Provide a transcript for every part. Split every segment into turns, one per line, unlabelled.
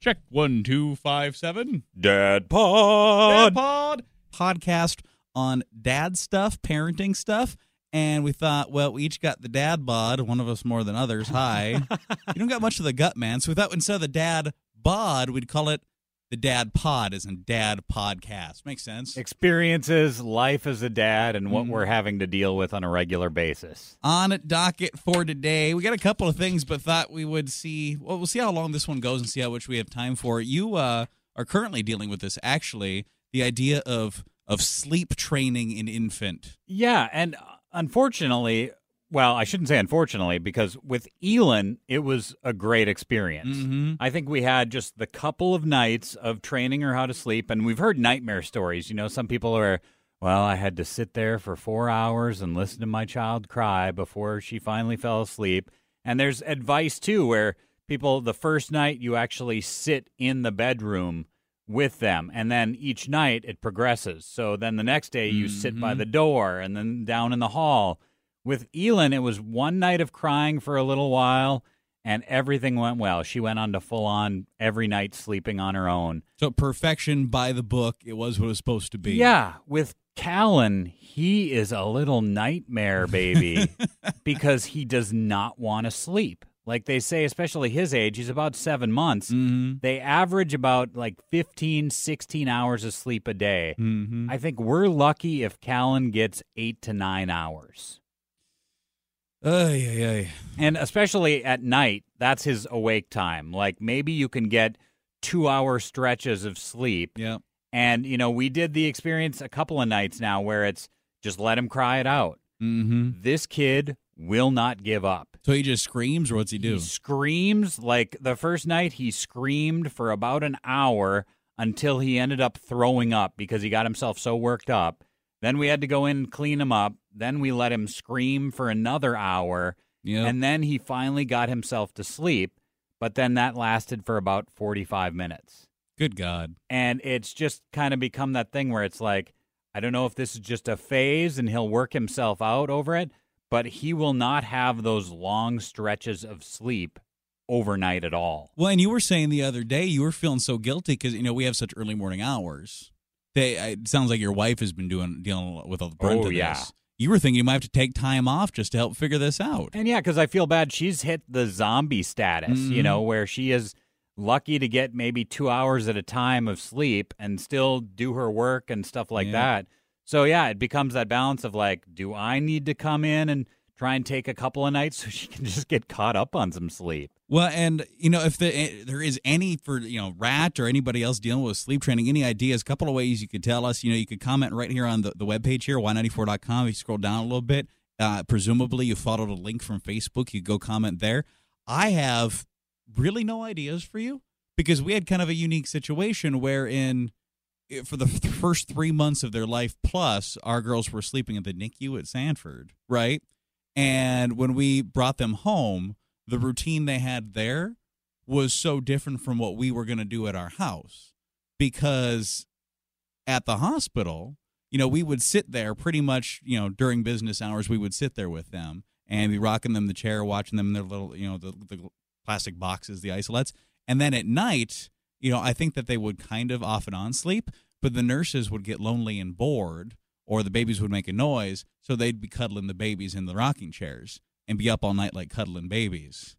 Check one, two, five, seven.
Dad Pod.
Dad Pod podcast on dad stuff, parenting stuff. And we thought, well, we each got the dad bod, one of us more than others. Hi. you don't got much of the gut, man. So we thought instead of the dad bod, we'd call it the dad pod, is in dad podcast. Makes sense.
Experiences, life as a dad, and what
Mhm.
we're having to deal with on a regular basis.
on it docket for today. We got a couple of things, but thought we would see. Well, we'll see how long this one goes and see how much we have time for. You uh, are currently dealing with this. Actually, the idea of of sleep training in infant.
Yeah, and uh, unfortunately, well, I shouldn't say unfortunately, because with Elon, it was a great experience.
Mm-hmm.
I think we had just the couple of nights of training her how to sleep, and we've heard nightmare stories. You know, some people are, well, I had to sit there for four hours and listen to my child cry before she finally fell asleep. And there's advice too, where people, the first night, you actually sit in the bedroom with them, and then each night it progresses. So then the next day, you sit by
Mhm.
the door and then down in the hall. With Elin, it was one night of crying for a little while and everything went well. She went on to full on every night sleeping on her own.
So perfection by the book. It was what it was supposed to be.
Yeah, with Callan, he is a little nightmare baby because he does not want to sleep. Like they say, especially his age, he's about seven months.
Mm-hmm.
They average about like 15, 16 hours of sleep a day.
Mm-hmm.
I think we're lucky if Callan gets eight to nine hours.
Ay, ay, ay.
And especially at night, that's his awake time. Like maybe you can get two hour stretches of sleep.
Yeah.
And, you know, we did the experience a couple of nights now where it's just let him cry it out.
Mm-hmm.
This kid will not give up.
So he just screams, or what's he do?
He screams like the first night he screamed for about an hour until he ended up throwing up because he got himself so worked up. Then we had to go in and clean him up. Then we let him scream for another hour.
Yeah.
And then he finally got himself to sleep. But then that lasted for about 45 minutes.
Good God.
And it's just kind of become that thing where it's like, I don't know if this is just a phase and he'll work himself out over it, but he will not have those long stretches of sleep overnight at all.
Well, and you were saying the other day you were feeling so guilty because you know we have such early morning hours. They, it sounds like your wife has been doing dealing with all the brunt
Oh,
of
yeah.
You were thinking you might have to take time off just to help figure this out.
And yeah, because I feel bad. She's hit the zombie status, you
Mhm.
know, where she is lucky to get maybe two hours at a time of sleep and still do her work and stuff like
Yeah.
that. So yeah, it becomes that balance of like, do I need to come in and try and take a couple of nights so she can just get caught up on some sleep?
Well, and you know if the, eh, there is any for you know Rat or anybody else dealing with sleep training, any ideas? A couple of ways you could tell us. You know, you could comment right here on the, the webpage here, y94.com. If you scroll down a little bit, uh, presumably you followed a link from Facebook. You go comment there. I have really no ideas for you because we had kind of a unique situation wherein eh, for the first three months of their life plus our girls were sleeping at the nicu at sanford right and when we brought them home the routine they had there was so different from what we were going to do at our house. Because at the hospital you know we would sit there pretty much you know during business hours we would sit there with them and be rocking them the chair watching them in their little you know the, the plastic boxes the isolettes. And then at night you know i think that they would kind of off and on sleep but the nurses would get lonely and bored or the babies would make a noise so they'd be cuddling the babies in the rocking chairs and be up all night like cuddling babies.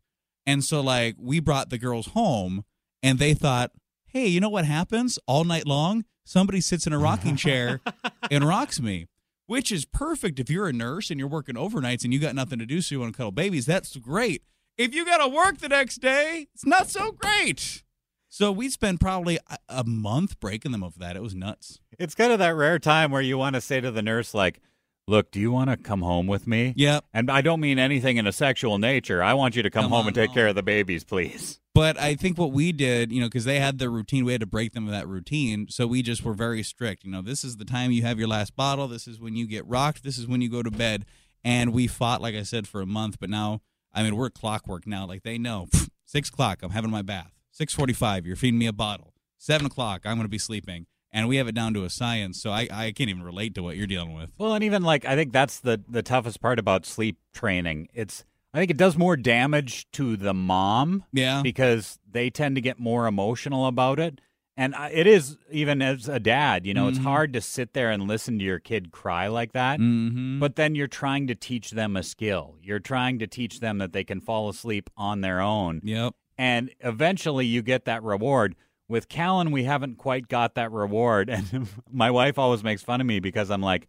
And so like we brought the girls home and they thought hey you know what happens? All night long somebody sits in a rocking chair and rocks me which is perfect if you're a nurse and you're working overnights and you got nothing to do so you want to cuddle babies that's great. If you got to work the next day it's not so great so we spent probably a, month breaking them of that it was nuts
It's kind of that rare time where you want to say to the nurse, like, look, do you want to come home with me?
yep
And I don't mean anything in a sexual nature. I want you to come,
Come
home and take
home.
care of the babies, please.
But I think what we did, you know, because they had their routine, we had to break them of that routine. So we just were very strict. You know, this is the time you have your last bottle. This is when you get rocked. This is when you go to bed. And we fought, like I said, for a month. But now, I mean, we're clockwork now. Like they know, six o'clock, I'm having my bath. Six forty-five, you're feeding me a bottle. Seven o'clock, I'm going to be sleeping. And we have it down to a science. So I, I can't even relate to what you're dealing with.
Well, and even like I think that's the the toughest part about sleep training. It's I think it does more damage to the mom
Yeah.
because they tend to get more emotional about it. And I- it is even as a dad, you know, it's
Mhm.
hard to sit there and listen to your kid cry like that.
Mm-hmm.
But then you're trying to teach them a skill. You're trying to teach them that they can fall asleep on their own.
yep.
And eventually you get that reward. With Callan, we haven't quite got that reward. And my wife always makes fun of me because I'm like,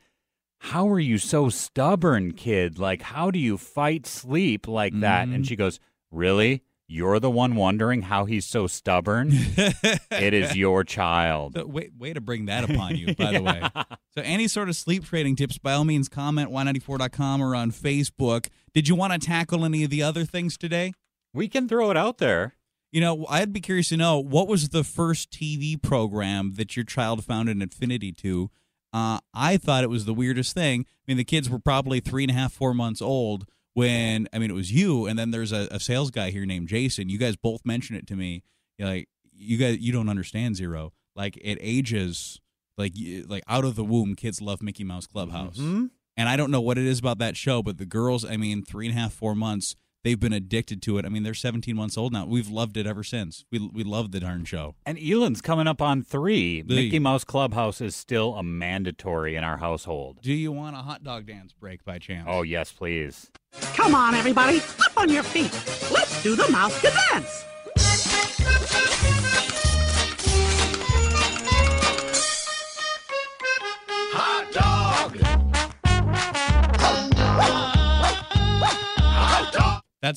how are you so stubborn, kid? Like, how do you fight sleep like that? And
Mhm.
she goes, Really? You're the one wondering how he's so stubborn? it is your child.
So, way, way to bring that upon you, by the way. So, any sort of sleep training tips, by all means, comment y94.com or on Facebook. Did you want to tackle any of the other things today?
We can throw it out there.
You know, I'd be curious to know what was the first TV program that your child found an affinity to. Uh, I thought it was the weirdest thing. I mean, the kids were probably three and a half, four months old when I mean it was you, and then there's a, a sales guy here named Jason. You guys both mentioned it to me. You're like you guys, you don't understand zero. Like it ages like like out of the womb, kids love Mickey Mouse Clubhouse.
Mhm.
And I don't know what it is about that show, but the girls, I mean, three and a half, four months, they've been addicted to it. I mean, they're 17 months old now. We've loved it ever since. We we love the darn show.
And Elan's coming up on three.
The-
Mickey Mouse Clubhouse is still a mandatory in our household.
Do you want a hot dog dance break by chance?
Oh, yes, please.
Come on, everybody, up on your feet. Let's do the mouse dance.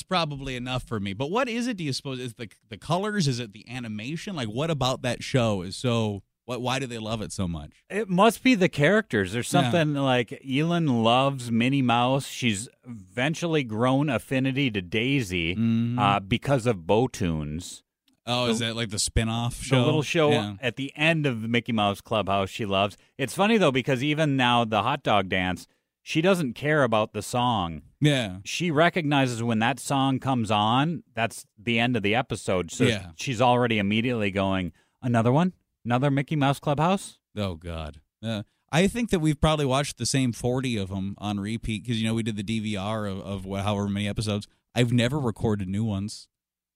Probably enough for me. But what is it? Do you suppose is the the colors? Is it the animation? Like, what about that show is so? What? Why do they love it so much?
It must be the characters. There's
Yeah.
something like Elon loves Minnie Mouse. She's eventually grown affinity to Daisy
Mhm.
uh, because of Bow-Toons.
oh, is that like the spin-off show?
The little show
Yeah.
at the end of the Mickey Mouse Clubhouse she loves. It's funny though because even now the hot dog dance, she doesn't care about the song.
Yeah.
She recognizes when that song comes on, that's the end of the episode. So
Yeah.
she's already immediately going, another one? Another Mickey Mouse Clubhouse?
Oh God. Uh, I think that we've probably watched the same forty of them on repeat because you know we did the DVR of, of wha- however many episodes. I've never recorded new ones.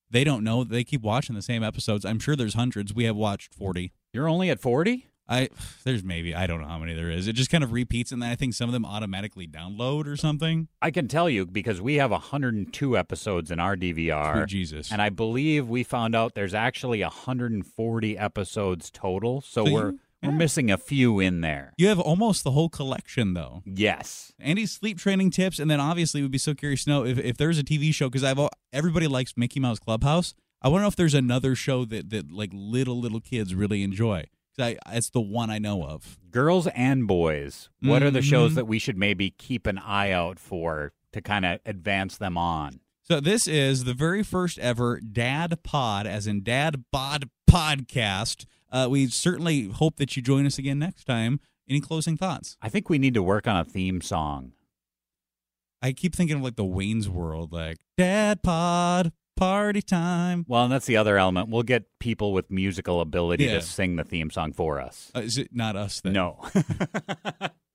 They don't know. They keep watching the same episodes. I'm sure there's hundreds. We have watched forty.
You're only at 40?
I there's maybe I don't know how many there is. It just kind of repeats, and then I think some of them automatically download or something.
I can tell you because we have 102 episodes in our DVR.
Oh, Jesus.
And I believe we found out there's actually 140 episodes total. So,
So
we're
yeah.
we're missing a few in there.
you have almost the whole collection though.
Yes.
Andy's sleep training tips, and then obviously we'd be so curious to know if, if there's a TV show because I've everybody likes Mickey Mouse Clubhouse. I want to know if there's another show that that like little little kids really enjoy. I it's the one I know of.
Girls and boys. What are the shows
Mhm.
that we should maybe keep an eye out for to kind of advance them on?
So this is the very first ever Dad Pod, as in Dad Bod podcast. Uh, we certainly hope that you join us again next time. Any closing thoughts?
I think we need to work on a theme song.
I keep thinking of like the Wayne's World, like Dad Pod party time.
Well, and that's the other element. We'll get people with musical ability
Yeah.
to sing the theme song for us.
Uh, is it not us? Then?
No.